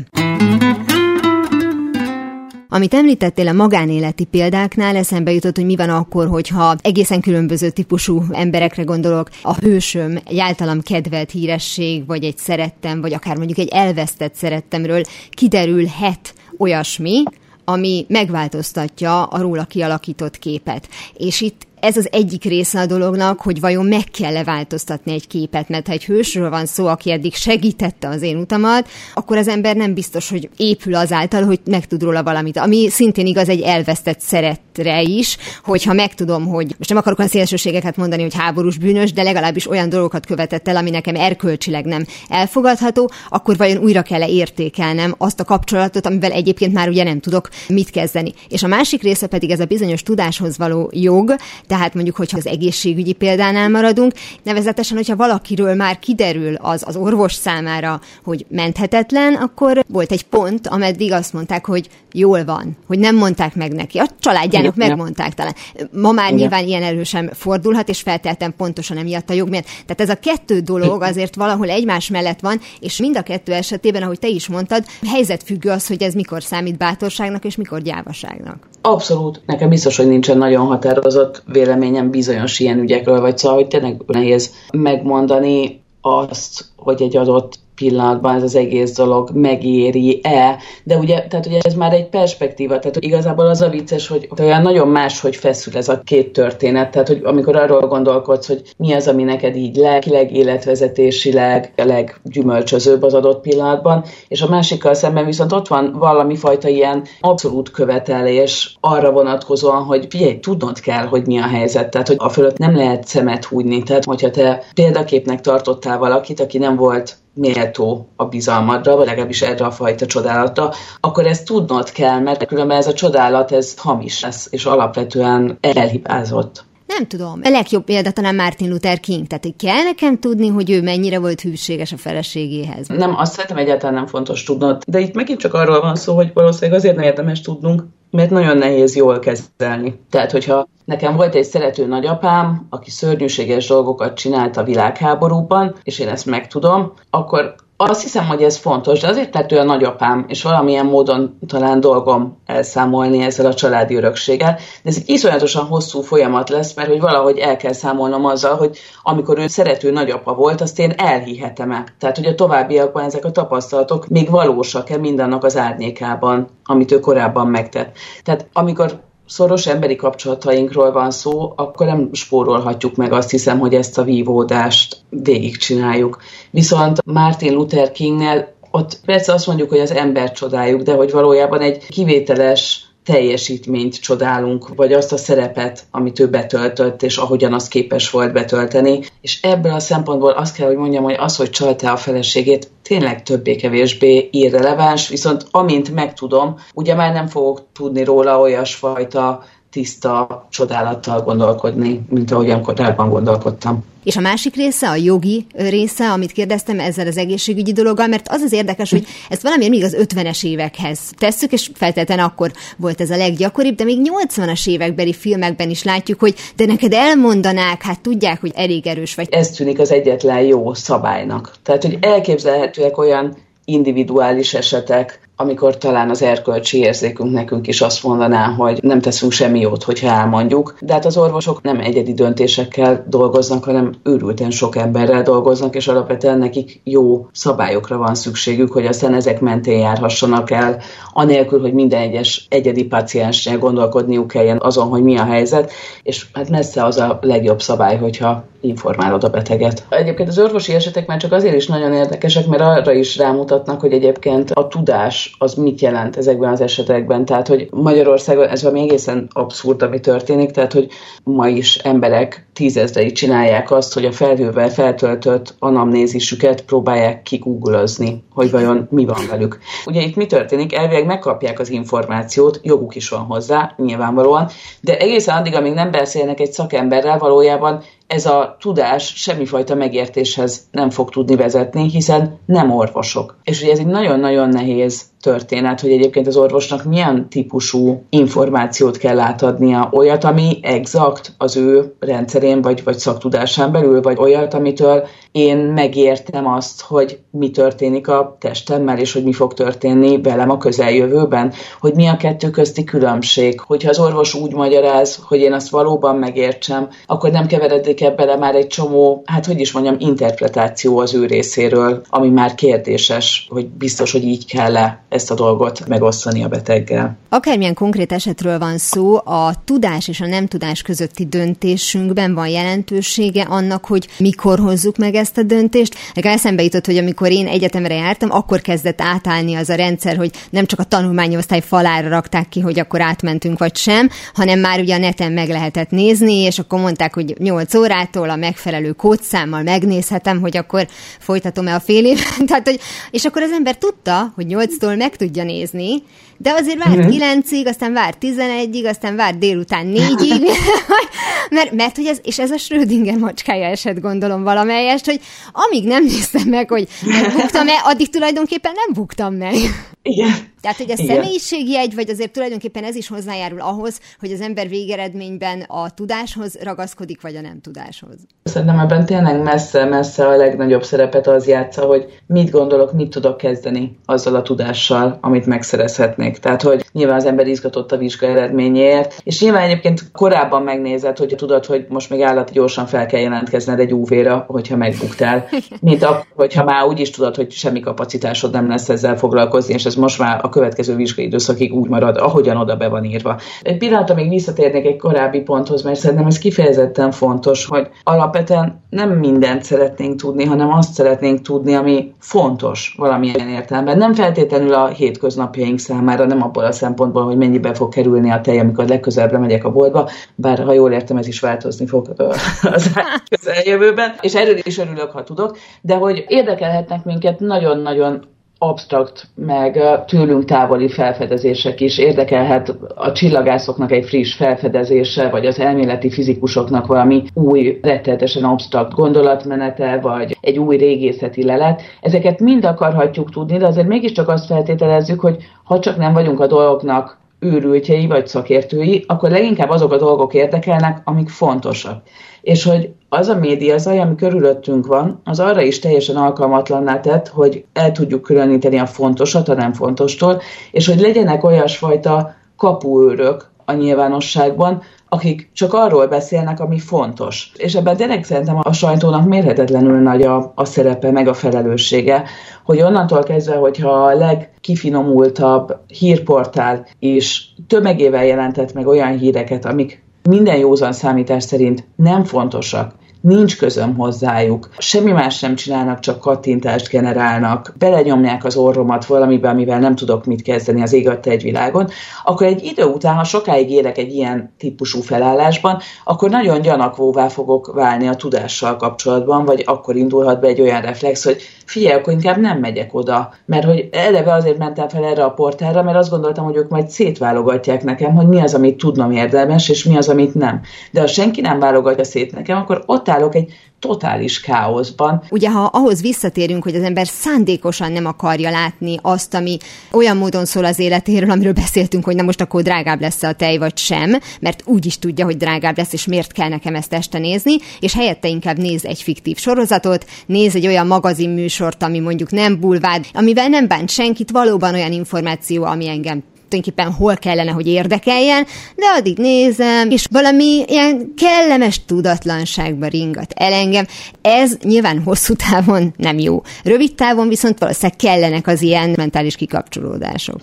Amit említettél a magánéleti példáknál, eszembe jutott, hogy mi van akkor, hogyha egészen különböző típusú emberekre gondolok, a hősöm, egy általam kedvelt híresség, vagy egy szerettem, vagy akár mondjuk egy elvesztett szerettemről kiderülhet olyasmi, ami megváltoztatja a róla kialakított képet. És itt ez az egyik része a dolognak, hogy vajon meg kell-e egy képet, mert ha egy hősről van szó, aki eddig segítette az én utamat, akkor az ember nem biztos, hogy épül azáltal, hogy megtud róla valamit. Ami szintén igaz egy elvesztett szeretre is, hogyha megtudom, hogy most nem akarok olyan szélsőségeket mondani, hogy háborús bűnös, de legalábbis olyan dolgokat követett el, ami nekem erkölcsileg nem elfogadható, akkor vajon újra kell-e értékelnem azt a kapcsolatot, amivel egyébként már ugye nem tudok mit kezdeni. És a másik része pedig ez a bizonyos tudáshoz való jog, tehát mondjuk, hogyha az egészségügyi példánál maradunk, nevezetesen, hogyha valakiről már kiderül az, az orvos számára, hogy menthetetlen, akkor volt egy pont, ameddig azt mondták, hogy jól van, hogy nem mondták meg neki. A családjának Igen. megmondták talán. Ma már Igen. nyilván ilyen erősen fordulhat, és felteltem pontosan emiatt a jog miatt. Tehát ez a kettő dolog azért valahol egymás mellett van, és mind a kettő esetében, ahogy te is mondtad, helyzetfüggő az, hogy ez mikor számít bátorságnak, és mikor gyávaságnak. Abszolút. Nekem biztos, hogy nincsen nagyon határozott véleményem bizonyos ilyen ügyekről, vagy szóval, hogy tényleg nehéz megmondani azt, hogy egy adott pillanatban ez az egész dolog megéri-e, de ugye, tehát ugye ez már egy perspektíva, tehát igazából az a vicces, hogy olyan nagyon más, hogy feszül ez a két történet, tehát hogy amikor arról gondolkodsz, hogy mi az, ami neked így lelkileg, életvezetésileg a leggyümölcsözőbb az adott pillanatban, és a másikkal szemben viszont ott van valami fajta ilyen abszolút követelés arra vonatkozóan, hogy figyelj, tudnod kell, hogy mi a helyzet, tehát hogy a fölött nem lehet szemet húgyni, tehát hogyha te példaképnek tartottál valakit, aki nem volt méltó a bizalmadra, vagy legalábbis erre a fajta csodálatra, akkor ezt tudnod kell, mert különben ez a csodálat, ez hamis lesz, és alapvetően elhibázott. Nem tudom. A legjobb példa talán Martin Luther King. Tehát, hogy kell nekem tudni, hogy ő mennyire volt hűséges a feleségéhez. Nem, azt szerintem egyáltalán nem fontos tudnod. De itt megint csak arról van szó, hogy valószínűleg azért nem érdemes tudnunk, mert nagyon nehéz jól kezelni. Tehát, hogyha nekem volt egy szerető nagyapám, aki szörnyűséges dolgokat csinált a világháborúban, és én ezt megtudom, akkor azt hiszem, hogy ez fontos, de azért tett ő a nagyapám, és valamilyen módon talán dolgom elszámolni ezzel a családi örökséggel, de ez egy iszonyatosan hosszú folyamat lesz, mert hogy valahogy el kell számolnom azzal, hogy amikor ő szerető nagyapa volt, azt én elhihetem-e. Tehát, hogy a továbbiakban ezek a tapasztalatok még valósak-e mindannak az árnyékában, amit ő korábban megtett. Tehát amikor szoros emberi kapcsolatainkról van szó, akkor nem spórolhatjuk meg azt hiszem, hogy ezt a vívódást végigcsináljuk. Viszont Martin Luther Kingnél ott persze azt mondjuk, hogy az ember csodáljuk, de hogy valójában egy kivételes teljesítményt csodálunk, vagy azt a szerepet, amit ő betöltött, és ahogyan az képes volt betölteni. És ebből a szempontból azt kell, hogy mondjam, hogy az, hogy csalta a feleségét, tényleg többé-kevésbé irreleváns, viszont amint megtudom, ugye már nem fogok tudni róla olyasfajta tiszta csodálattal gondolkodni, mint ahogyan korábban gondolkodtam. És a másik része, a jogi része, amit kérdeztem ezzel az egészségügyi dologgal, mert az az érdekes, hogy ezt valamiért még az 50-es évekhez tesszük, és feltétlenül akkor volt ez a leggyakoribb, de még 80-as évekbeli filmekben is látjuk, hogy de neked elmondanák, hát tudják, hogy elég erős vagy. Ez tűnik az egyetlen jó szabálynak. Tehát, hogy elképzelhetőek olyan individuális esetek, amikor talán az erkölcsi érzékünk nekünk is azt mondaná, hogy nem teszünk semmi jót, hogyha elmondjuk. De hát az orvosok nem egyedi döntésekkel dolgoznak, hanem őrülten sok emberrel dolgoznak, és alapvetően nekik jó szabályokra van szükségük, hogy aztán ezek mentén járhassanak el, anélkül, hogy minden egyes egyedi paciensnél gondolkodniuk kelljen azon, hogy mi a helyzet, és hát messze az a legjobb szabály, hogyha informálod a beteget. Egyébként az orvosi esetek már csak azért is nagyon érdekesek, mert arra is rámutatnak, hogy egyébként a tudás az mit jelent ezekben az esetekben. Tehát, hogy Magyarországon ez valami egészen abszurd, ami történik, tehát, hogy ma is emberek tízezrei csinálják azt, hogy a felhővel feltöltött anamnézisüket próbálják kigugulozni, hogy vajon mi van velük. Ugye itt mi történik? Elvileg megkapják az információt, joguk is van hozzá, nyilvánvalóan, de egészen addig, amíg nem beszélnek egy szakemberrel, valójában ez a tudás semmifajta megértéshez nem fog tudni vezetni, hiszen nem orvosok. És ugye ez egy nagyon-nagyon nehéz történet, hogy egyébként az orvosnak milyen típusú információt kell átadnia, olyat, ami exakt az ő rendszerén vagy, vagy szaktudásán belül, vagy olyat, amitől én megértem azt, hogy mi történik a testemmel, és hogy mi fog történni velem a közeljövőben, hogy mi a kettő közti különbség. Hogyha az orvos úgy magyaráz, hogy én azt valóban megértsem, akkor nem keveredik ebbe bele már egy csomó, hát hogy is mondjam, interpretáció az ő részéről, ami már kérdéses, hogy biztos, hogy így kell-e ezt a dolgot megosztani a beteggel. Akármilyen konkrét esetről van szó, a tudás és a nem tudás közötti döntésünkben van jelentősége annak, hogy mikor hozzuk meg ezt a döntést. Nekem eszembe jutott, hogy amikor én egyetemre jártam, akkor kezdett átállni az a rendszer, hogy nem csak a tanulmányosztály falára rakták ki, hogy akkor átmentünk vagy sem, hanem már ugye a neten meg lehetett nézni, és akkor mondták, hogy 8 órától a megfelelő kódszámmal megnézhetem, hogy akkor folytatom-e a fél év. Tehát, hogy, és akkor az ember tudta, hogy 8-tól meg tudja nézni, de azért várt uh-huh. 9-ig, aztán várt 11-ig, aztán várt délután 4-ig, mert, mert hogy ez, és ez a Schrödinger macskája eset gondolom valamelyest, hogy amíg nem néztem meg, hogy megbuktam-e, addig tulajdonképpen nem buktam meg. Igen. Tehát, hogy a személyiségi egy, vagy azért tulajdonképpen ez is hozzájárul ahhoz, hogy az ember végeredményben a tudáshoz ragaszkodik, vagy a nem tudáshoz. Szerintem ebben tényleg messze-messze a legnagyobb szerepet az játsza, hogy mit gondolok, mit tudok kezdeni azzal a tudással, amit megszerezhetnék. Tehát, hogy nyilván az ember izgatott a vizsga eredményéért, és nyilván egyébként korábban megnézed, hogy tudod, hogy most még állati gyorsan fel kell jelentkezned egy UV-ra, hogyha megbuktál, mint a, hogyha már úgy is tudod, hogy semmi kapacitásod nem lesz ezzel foglalkozni, és ez most már a következő vizsgai időszakig úgy marad, ahogyan oda be van írva. Egy pillanatra még visszatérnék egy korábbi ponthoz, mert szerintem ez kifejezetten fontos, hogy alapvetően nem mindent szeretnénk tudni, hanem azt szeretnénk tudni, ami fontos valamilyen értelemben. Nem feltétlenül a hétköznapjaink számára, nem abból a szempontból, hogy mennyibe fog kerülni a tej, amikor legközelebbre megyek a boltba, bár ha jól értem, ez is változni fog az közeljövőben, és erről is örülök, ha tudok, de hogy érdekelhetnek minket nagyon-nagyon abstrakt, meg tőlünk távoli felfedezések is érdekelhet a csillagászoknak egy friss felfedezése, vagy az elméleti fizikusoknak valami új, rettenetesen abstrakt gondolatmenete, vagy egy új régészeti lelet. Ezeket mind akarhatjuk tudni, de azért mégiscsak azt feltételezzük, hogy ha csak nem vagyunk a dolgoknak őrültjei vagy szakértői, akkor leginkább azok a dolgok érdekelnek, amik fontosak. És hogy az a média zaj, ami körülöttünk van, az arra is teljesen alkalmatlanná tett, hogy el tudjuk különíteni a fontosat a nem fontostól, és hogy legyenek olyasfajta kapuőrök a nyilvánosságban, akik csak arról beszélnek, ami fontos. És ebben tényleg szerintem a sajtónak mérhetetlenül nagy a, a szerepe, meg a felelőssége, hogy onnantól kezdve, hogyha a legkifinomultabb hírportál is tömegével jelentett meg olyan híreket, amik minden józan számítás szerint nem fontosak, nincs közöm hozzájuk, semmi más nem csinálnak, csak kattintást generálnak, belenyomják az orromat valamiben, amivel nem tudok mit kezdeni az ég egy világon, akkor egy idő után, ha sokáig élek egy ilyen típusú felállásban, akkor nagyon gyanakvóvá fogok válni a tudással kapcsolatban, vagy akkor indulhat be egy olyan reflex, hogy figyelj, akkor inkább nem megyek oda, mert hogy eleve azért mentem fel erre a portára, mert azt gondoltam, hogy ők majd szétválogatják nekem, hogy mi az, amit tudnom érdemes, és mi az, amit nem. De ha senki nem válogatja szét nekem, akkor ott állok egy totális káoszban. Ugye, ha ahhoz visszatérünk, hogy az ember szándékosan nem akarja látni azt, ami olyan módon szól az életéről, amiről beszéltünk, hogy na most akkor drágább lesz a tej, vagy sem, mert úgy is tudja, hogy drágább lesz, és miért kell nekem ezt este nézni, és helyette inkább néz egy fiktív sorozatot, néz egy olyan magazinműsort, ami mondjuk nem bulvád, amivel nem bánt senkit, valóban olyan információ, ami engem tulajdonképpen hol kellene, hogy érdekeljen, de addig nézem, és valami ilyen kellemes tudatlanságba ringat el engem. Ez nyilván hosszú távon nem jó. Rövid távon viszont valószínűleg kellenek az ilyen mentális kikapcsolódások.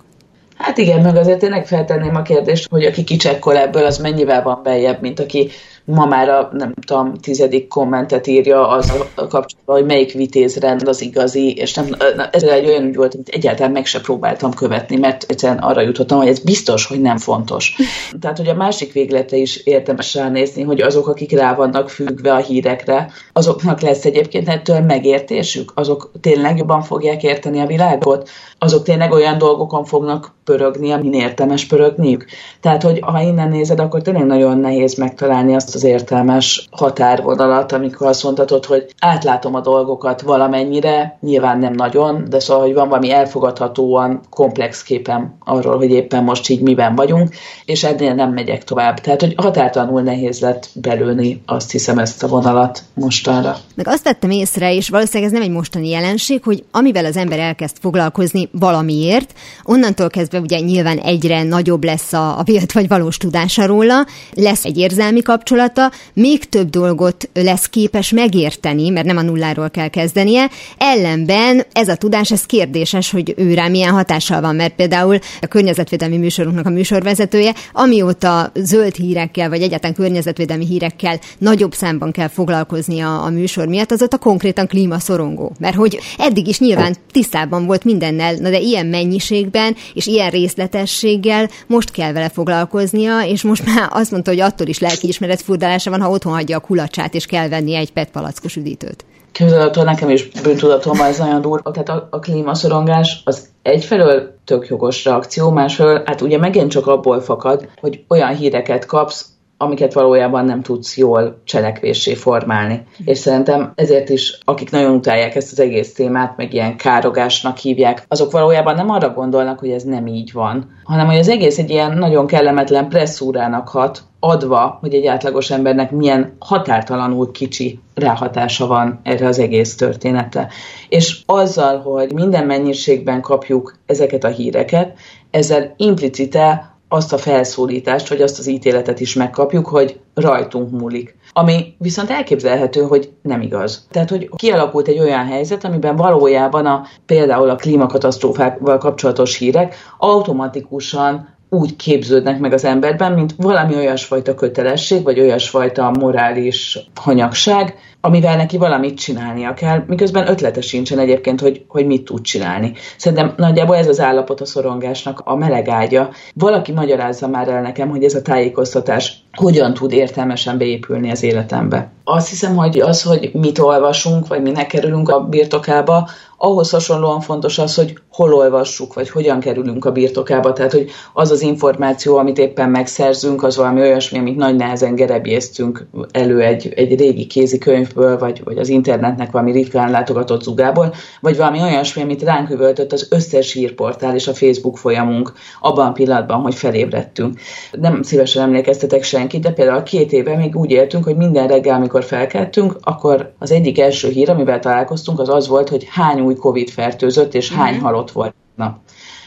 Hát igen, meg azért tényleg feltenném a kérdést, hogy aki kicsekkol ebből, az mennyivel van beljebb, mint aki ma már a, nem tudom, tizedik kommentet írja az a kapcsolatban, hogy melyik vitézrend az igazi, és nem, ez egy olyan ügy volt, amit egyáltalán meg se próbáltam követni, mert egyszerűen arra jutottam, hogy ez biztos, hogy nem fontos. Tehát, hogy a másik véglete is érdemes ránézni, hogy azok, akik rá vannak függve a hírekre, azoknak lesz egyébként ettől megértésük, azok tényleg jobban fogják érteni a világot, azok tényleg olyan dolgokon fognak pörögni, amin értelmes pörögniük. Tehát, hogy ha innen nézed, akkor tényleg nagyon nehéz megtalálni azt az értelmes határvonalat, amikor azt mondhatod, hogy átlátom a dolgokat valamennyire, nyilván nem nagyon, de szóval, hogy van valami elfogadhatóan komplex képem arról, hogy éppen most így miben vagyunk, és ennél nem megyek tovább. Tehát, hogy határtanul nehéz lett belőni, azt hiszem, ezt a vonalat mostanra. Meg azt tettem észre, és valószínűleg ez nem egy mostani jelenség, hogy amivel az ember elkezd foglalkozni valamiért, onnantól kezdve ugye nyilván egyre nagyobb lesz a, a vélt vagy valós tudása róla, lesz egy érzelmi kapcsolata, még több dolgot lesz képes megérteni, mert nem a nulláról kell kezdenie, ellenben ez a tudás, ez kérdéses, hogy ő rá milyen hatással van, mert például a környezetvédelmi műsorunknak a műsorvezetője, amióta zöld hírekkel, vagy egyáltalán környezetvédelmi hírekkel nagyobb számban kell foglalkozni a, a műsor miatt, azóta konkrétan klímaszorongó. Mert hogy eddig is nyilván tisztában volt mindennel, na de ilyen mennyiségben és ilyen részletességgel most kell vele foglalkoznia, és most már azt mondta, hogy attól is lelkiismeret furdalása van, ha otthon hagyja a kulacsát, és kell venni egy PET palackos üdítőt. Képzelhető, nekem is bűntudatom ez nagyon durva. Tehát a, a klímaszorongás az egyfelől tök jogos reakció, másfelől hát ugye megint csak abból fakad, hogy olyan híreket kapsz, amiket valójában nem tudsz jól cselekvésé formálni. És szerintem ezért is, akik nagyon utálják ezt az egész témát, meg ilyen károgásnak hívják, azok valójában nem arra gondolnak, hogy ez nem így van, hanem hogy az egész egy ilyen nagyon kellemetlen presszúrának hat, adva, hogy egy átlagos embernek milyen határtalanul kicsi ráhatása van erre az egész történetre. És azzal, hogy minden mennyiségben kapjuk ezeket a híreket, ezzel implicite azt a felszólítást, vagy azt az ítéletet is megkapjuk, hogy rajtunk múlik. Ami viszont elképzelhető, hogy nem igaz. Tehát, hogy kialakult egy olyan helyzet, amiben valójában a, például a klímakatasztrófával kapcsolatos hírek automatikusan úgy képződnek meg az emberben, mint valami olyasfajta kötelesség, vagy olyasfajta morális hanyagság, amivel neki valamit csinálnia kell, miközben ötlete sincsen egyébként, hogy, hogy mit tud csinálni. Szerintem nagyjából ez az állapot a szorongásnak a melegágya. Valaki magyarázza már el nekem, hogy ez a tájékoztatás hogyan tud értelmesen beépülni az életembe. Azt hiszem, hogy az, hogy mit olvasunk, vagy minek kerülünk a birtokába, ahhoz hasonlóan fontos az, hogy hol olvassuk, vagy hogyan kerülünk a birtokába. Tehát, hogy az az információ, amit éppen megszerzünk, az valami olyasmi, amit nagy nehezen gerebjéztünk elő egy, egy régi kézikönyvből, vagy, vagy az internetnek valami ritkán látogatott zugából, vagy valami olyasmi, amit ránk üvöltött az összes hírportál és a Facebook folyamunk abban a pillanatban, hogy felébredtünk. Nem szívesen emlékeztetek senkit, de például két éve még úgy éltünk, hogy minden reggel, amikor felkeltünk, akkor az egyik első hír, amivel találkoztunk, az az volt, hogy hány új Covid fertőzött, és hány mhm. halott volt nap.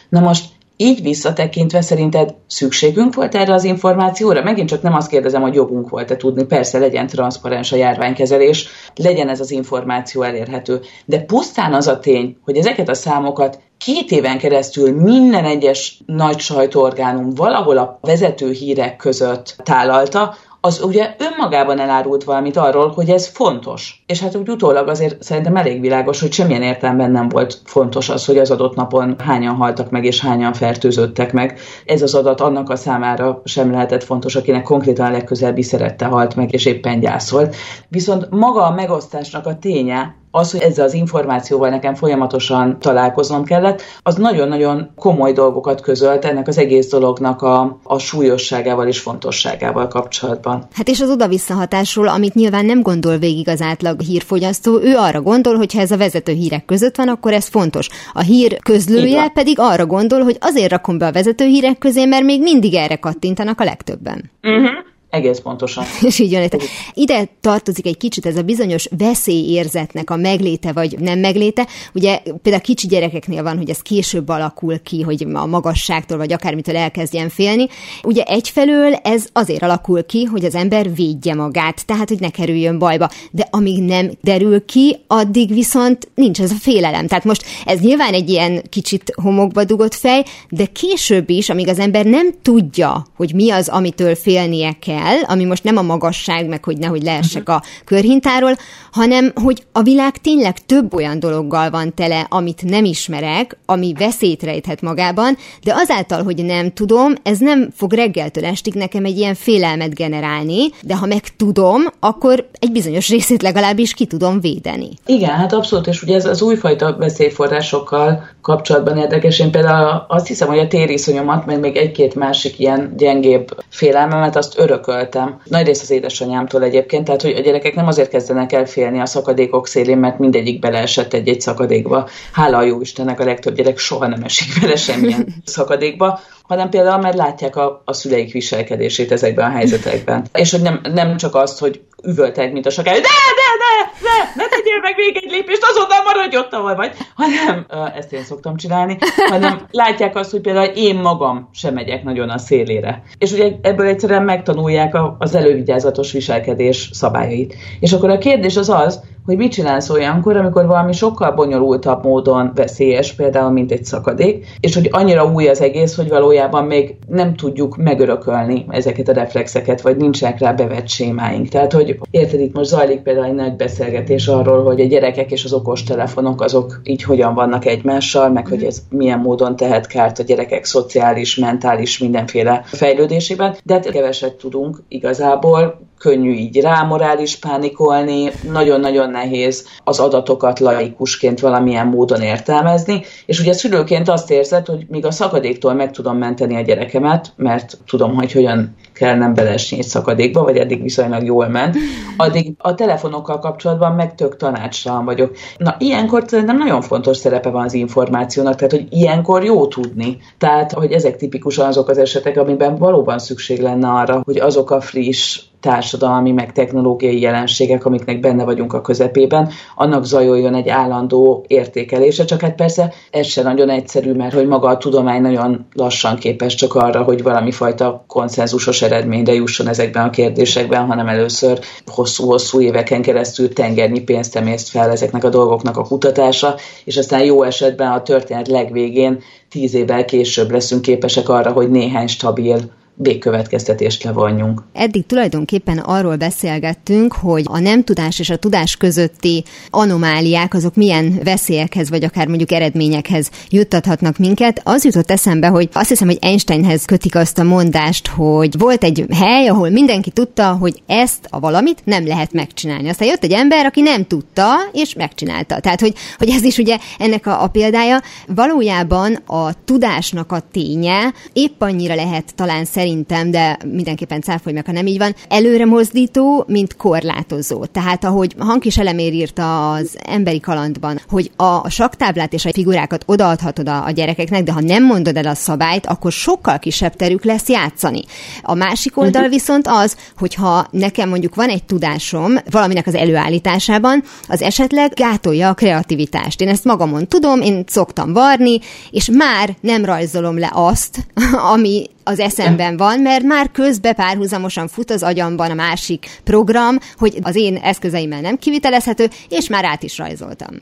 Na most így visszatekintve szerinted szükségünk volt erre az információra? Megint csak nem azt kérdezem, hogy jogunk volt-e tudni, persze legyen transzparens a járványkezelés, legyen ez az információ elérhető. De pusztán az a tény, hogy ezeket a számokat két éven keresztül minden egyes nagy sajtóorgánum valahol a vezető hírek között tálalta, az ugye önmagában elárult valamit arról, hogy ez fontos. És hát úgy utólag azért szerintem elég világos, hogy semmilyen értelemben nem volt fontos az, hogy az adott napon hányan haltak meg, és hányan fertőzöttek meg. Ez az adat annak a számára sem lehetett fontos, akinek konkrétan a legközelebbi szerette halt meg, és éppen gyászolt. Viszont maga a megosztásnak a ténye, az, hogy ezzel az információval nekem folyamatosan találkoznom kellett, az nagyon-nagyon komoly dolgokat közölt ennek az egész dolognak a, a súlyosságával és fontosságával kapcsolatban. Hát és az oda-visszahatásról, amit nyilván nem gondol végig az átlag hírfogyasztó, ő arra gondol, hogy ha ez a vezető hírek között van, akkor ez fontos. A hír közlője pedig arra gondol, hogy azért rakom be a vezető hírek közé, mert még mindig erre kattintanak a legtöbben. Uh-huh. Egész pontosan. És így jön. Ide tartozik egy kicsit ez a bizonyos veszélyérzetnek a megléte vagy nem megléte. Ugye például kicsi gyerekeknél van, hogy ez később alakul ki, hogy a magasságtól vagy akármitől elkezdjen félni. Ugye egyfelől ez azért alakul ki, hogy az ember védje magát, tehát hogy ne kerüljön bajba. De amíg nem derül ki, addig viszont nincs ez a félelem. Tehát most ez nyilván egy ilyen kicsit homokba dugott fej, de később is, amíg az ember nem tudja, hogy mi az, amitől félnie kell, kell, ami most nem a magasság, meg hogy nehogy leessek a körhintáról, hanem hogy a világ tényleg több olyan dologgal van tele, amit nem ismerek, ami veszélyt rejthet magában, de azáltal, hogy nem tudom, ez nem fog reggeltől estig nekem egy ilyen félelmet generálni, de ha meg tudom, akkor egy bizonyos részét legalábbis ki tudom védeni. Igen, hát abszolút, és ugye ez az újfajta veszélyforrásokkal kapcsolatban érdekes. Én például azt hiszem, hogy a tériszonyomat, meg még egy-két másik ilyen gyengébb félelmemet, azt örök örököltem. Nagy rész az édesanyámtól egyébként, tehát hogy a gyerekek nem azért kezdenek el félni a szakadékok szélén, mert mindegyik beleesett egy-egy szakadékba. Hála a jó Istennek a legtöbb gyerek soha nem esik bele semmilyen szakadékba, hanem például mert látják a, a szüleik viselkedését ezekben a helyzetekben. És hogy nem, nem csak azt, hogy üvöltek, mint a sokáig, de, de, de, de, ne tegyél meg még egy lépést, azonnal maradj ott, ahol vagy, hanem, ezt én szoktam csinálni, hanem látják azt, hogy például én magam sem megyek nagyon a szélére. És ugye ebből egyszerűen megtanulják az elővigyázatos viselkedés szabályait. És akkor a kérdés az az, hogy mit csinálsz olyankor, amikor valami sokkal bonyolultabb módon veszélyes, például mint egy szakadék, és hogy annyira új az egész, hogy valójában még nem tudjuk megörökölni ezeket a reflexeket, vagy nincsenek rá bevett sémáink. Tehát, hogy érted, itt most zajlik például egy nagy beszélgetés arról, hogy a gyerekek és az okos telefonok azok így hogyan vannak egymással, meg hogy ez milyen módon tehet kárt a gyerekek szociális, mentális, mindenféle fejlődésében, de hát keveset tudunk igazából, könnyű így rámorális pánikolni, nagyon-nagyon nehéz az adatokat laikusként valamilyen módon értelmezni, és ugye szülőként azt érzed, hogy míg a szakadéktól meg tudom menteni a gyerekemet, mert tudom, hogy hogyan kell nem belesni egy szakadékba, vagy eddig viszonylag jól ment, addig a telefonokkal kapcsolatban meg tök tanácsalan vagyok. Na, ilyenkor szerintem nagyon fontos szerepe van az információnak, tehát, hogy ilyenkor jó tudni. Tehát, hogy ezek tipikusan azok az esetek, amiben valóban szükség lenne arra, hogy azok a friss társadalmi, meg technológiai jelenségek, amiknek benne vagyunk a közepében, annak zajoljon egy állandó értékelése, csak hát persze ez se nagyon egyszerű, mert hogy maga a tudomány nagyon lassan képes csak arra, hogy valami fajta konszenzusos eredményre jusson ezekben a kérdésekben, hanem először hosszú-hosszú éveken keresztül tengernyi pénzt emészt fel ezeknek a dolgoknak a kutatása, és aztán jó esetben a történet legvégén tíz évvel később leszünk képesek arra, hogy néhány stabil végkövetkeztetést levonjunk. Eddig tulajdonképpen arról beszélgettünk, hogy a nem tudás és a tudás közötti anomáliák azok milyen veszélyekhez, vagy akár mondjuk eredményekhez juttathatnak minket. Az jutott eszembe, hogy azt hiszem, hogy Einsteinhez kötik azt a mondást, hogy volt egy hely, ahol mindenki tudta, hogy ezt a valamit nem lehet megcsinálni. Aztán jött egy ember, aki nem tudta, és megcsinálta. Tehát, hogy, hogy ez is ugye ennek a, a példája. Valójában a tudásnak a ténye épp annyira lehet talán szerint szerintem, de mindenképpen cáfolj meg, ha nem így van, előre mozdító, mint korlátozó. Tehát ahogy Hankis Elemér írta az emberi kalandban, hogy a saktáblát és a figurákat odaadhatod a, a gyerekeknek, de ha nem mondod el a szabályt, akkor sokkal kisebb terük lesz játszani. A másik oldal uh-huh. viszont az, hogyha nekem mondjuk van egy tudásom valaminek az előállításában, az esetleg gátolja a kreativitást. Én ezt magamon tudom, én szoktam varni, és már nem rajzolom le azt, ami az eszemben van, mert már közbe párhuzamosan fut az agyamban a másik program, hogy az én eszközeimmel nem kivitelezhető, és már át is rajzoltam.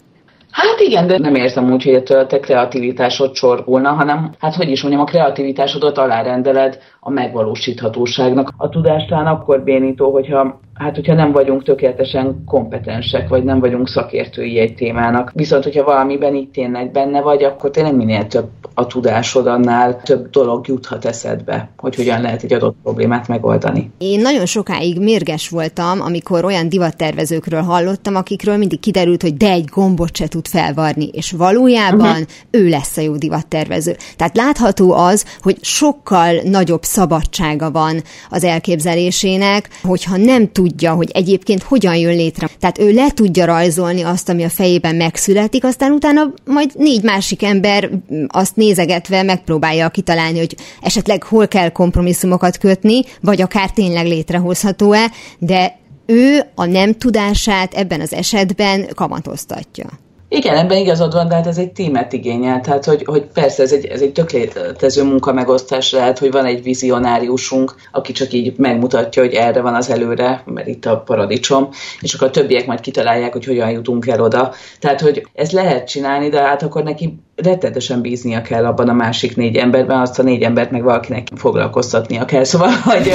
Hát igen, de nem érzem úgy, hogy ettől te kreativitásod csorbulna, hanem hát hogy is mondjam, a kreativitásodat alárendeled a megvalósíthatóságnak. A tudást talán akkor bénító, hogyha hát hogyha nem vagyunk tökéletesen kompetensek, vagy nem vagyunk szakértői egy témának. Viszont, hogyha valamiben itt tényleg benne vagy, akkor tényleg minél több a tudásod, annál több dolog juthat eszedbe, hogy hogyan lehet egy adott problémát megoldani. Én nagyon sokáig mérges voltam, amikor olyan divattervezőkről hallottam, akikről mindig kiderült, hogy de egy gombot se tud felvarni, és valójában uh-huh. ő lesz a jó divattervező. Tehát látható az, hogy sokkal nagyobb szabadsága van az elképzelésének, hogyha nem tud tudja, hogy egyébként hogyan jön létre. Tehát ő le tudja rajzolni azt, ami a fejében megszületik, aztán utána majd négy másik ember azt nézegetve megpróbálja kitalálni, hogy esetleg hol kell kompromisszumokat kötni, vagy akár tényleg létrehozható-e, de ő a nem tudását ebben az esetben kamatoztatja. Igen, ebben igazad van, de hát ez egy tímet igényel. Tehát, hogy, hogy persze ez egy, ez egy tökéletező munkamegosztás lehet, hogy van egy vizionáriusunk, aki csak így megmutatja, hogy erre van az előre, mert itt a paradicsom, és akkor a többiek majd kitalálják, hogy hogyan jutunk el oda. Tehát, hogy ezt lehet csinálni, de hát akkor neki rettetesen bíznia kell abban a másik négy emberben, azt a négy embert meg valakinek foglalkoztatnia kell. Szóval, hogy,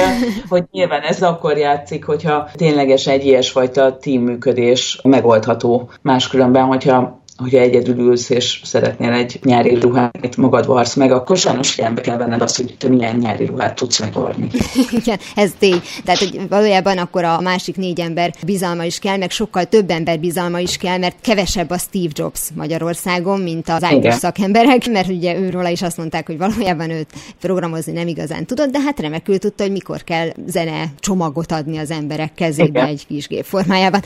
hogy nyilván ez akkor játszik, hogyha ténylegesen egy ilyesfajta tímműködés megoldható. Máskülönben, hogyha hogyha egyedül ülsz és szeretnél egy nyári ruhát, magad varsz meg, akkor sajnos figyelembe kell venned azt, hogy te milyen nyári ruhát tudsz megvarni. Igen, ez tény. Tehát, hogy valójában akkor a másik négy ember bizalma is kell, meg sokkal több ember bizalma is kell, mert kevesebb a Steve Jobs Magyarországon, mint az IT szakemberek, mert ugye őről is azt mondták, hogy valójában őt programozni nem igazán tudott, de hát remekül tudta, hogy mikor kell zene csomagot adni az emberek kezébe Igen. egy kis gép formájában.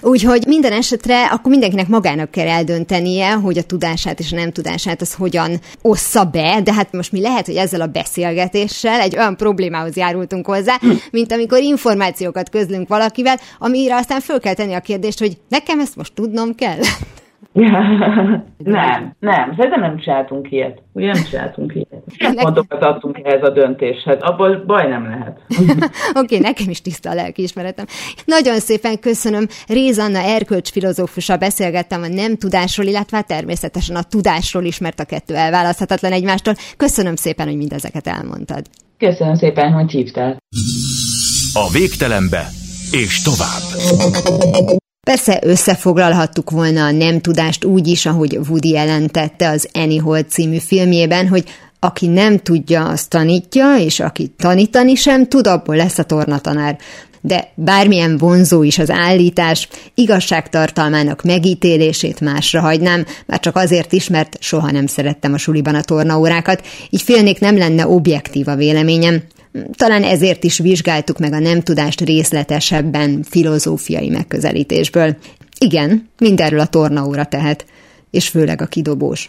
Úgyhogy minden esetre akkor mindenkinek magának kell eldönteni, eldöntenie, hogy a tudását és a nem tudását az hogyan ossza be, de hát most mi lehet, hogy ezzel a beszélgetéssel egy olyan problémához járultunk hozzá, mint amikor információkat közlünk valakivel, amire aztán föl kell tenni a kérdést, hogy nekem ezt most tudnom kell. nem, nem, szerintem nem csináltunk ilyet. Ugye nem csináltunk ilyet. Pontokat adtunk ehhez a döntéshez. Abból baj nem lehet. Oké, okay, nekem is tiszta a lelkiismeretem. Nagyon szépen köszönöm. Rézanna erkölcs filozófusa beszélgettem a nem tudásról, illetve hát természetesen a tudásról is, mert a kettő elválaszthatatlan egymástól. Köszönöm szépen, hogy mindezeket elmondtad. Köszönöm szépen, hogy hívtál. A végtelenbe és tovább. Persze összefoglalhattuk volna a nem tudást úgy is, ahogy Woody jelentette az Annie című filmjében, hogy aki nem tudja, azt tanítja, és aki tanítani sem tud, abból lesz a tornatanár. De bármilyen vonzó is az állítás, igazságtartalmának megítélését másra hagynám, már csak azért is, mert soha nem szerettem a suliban a tornaórákat, így félnék nem lenne objektív a véleményem. Talán ezért is vizsgáltuk meg a nem tudást részletesebben filozófiai megközelítésből. Igen, mindenről a tornaóra tehet, és főleg a kidobós.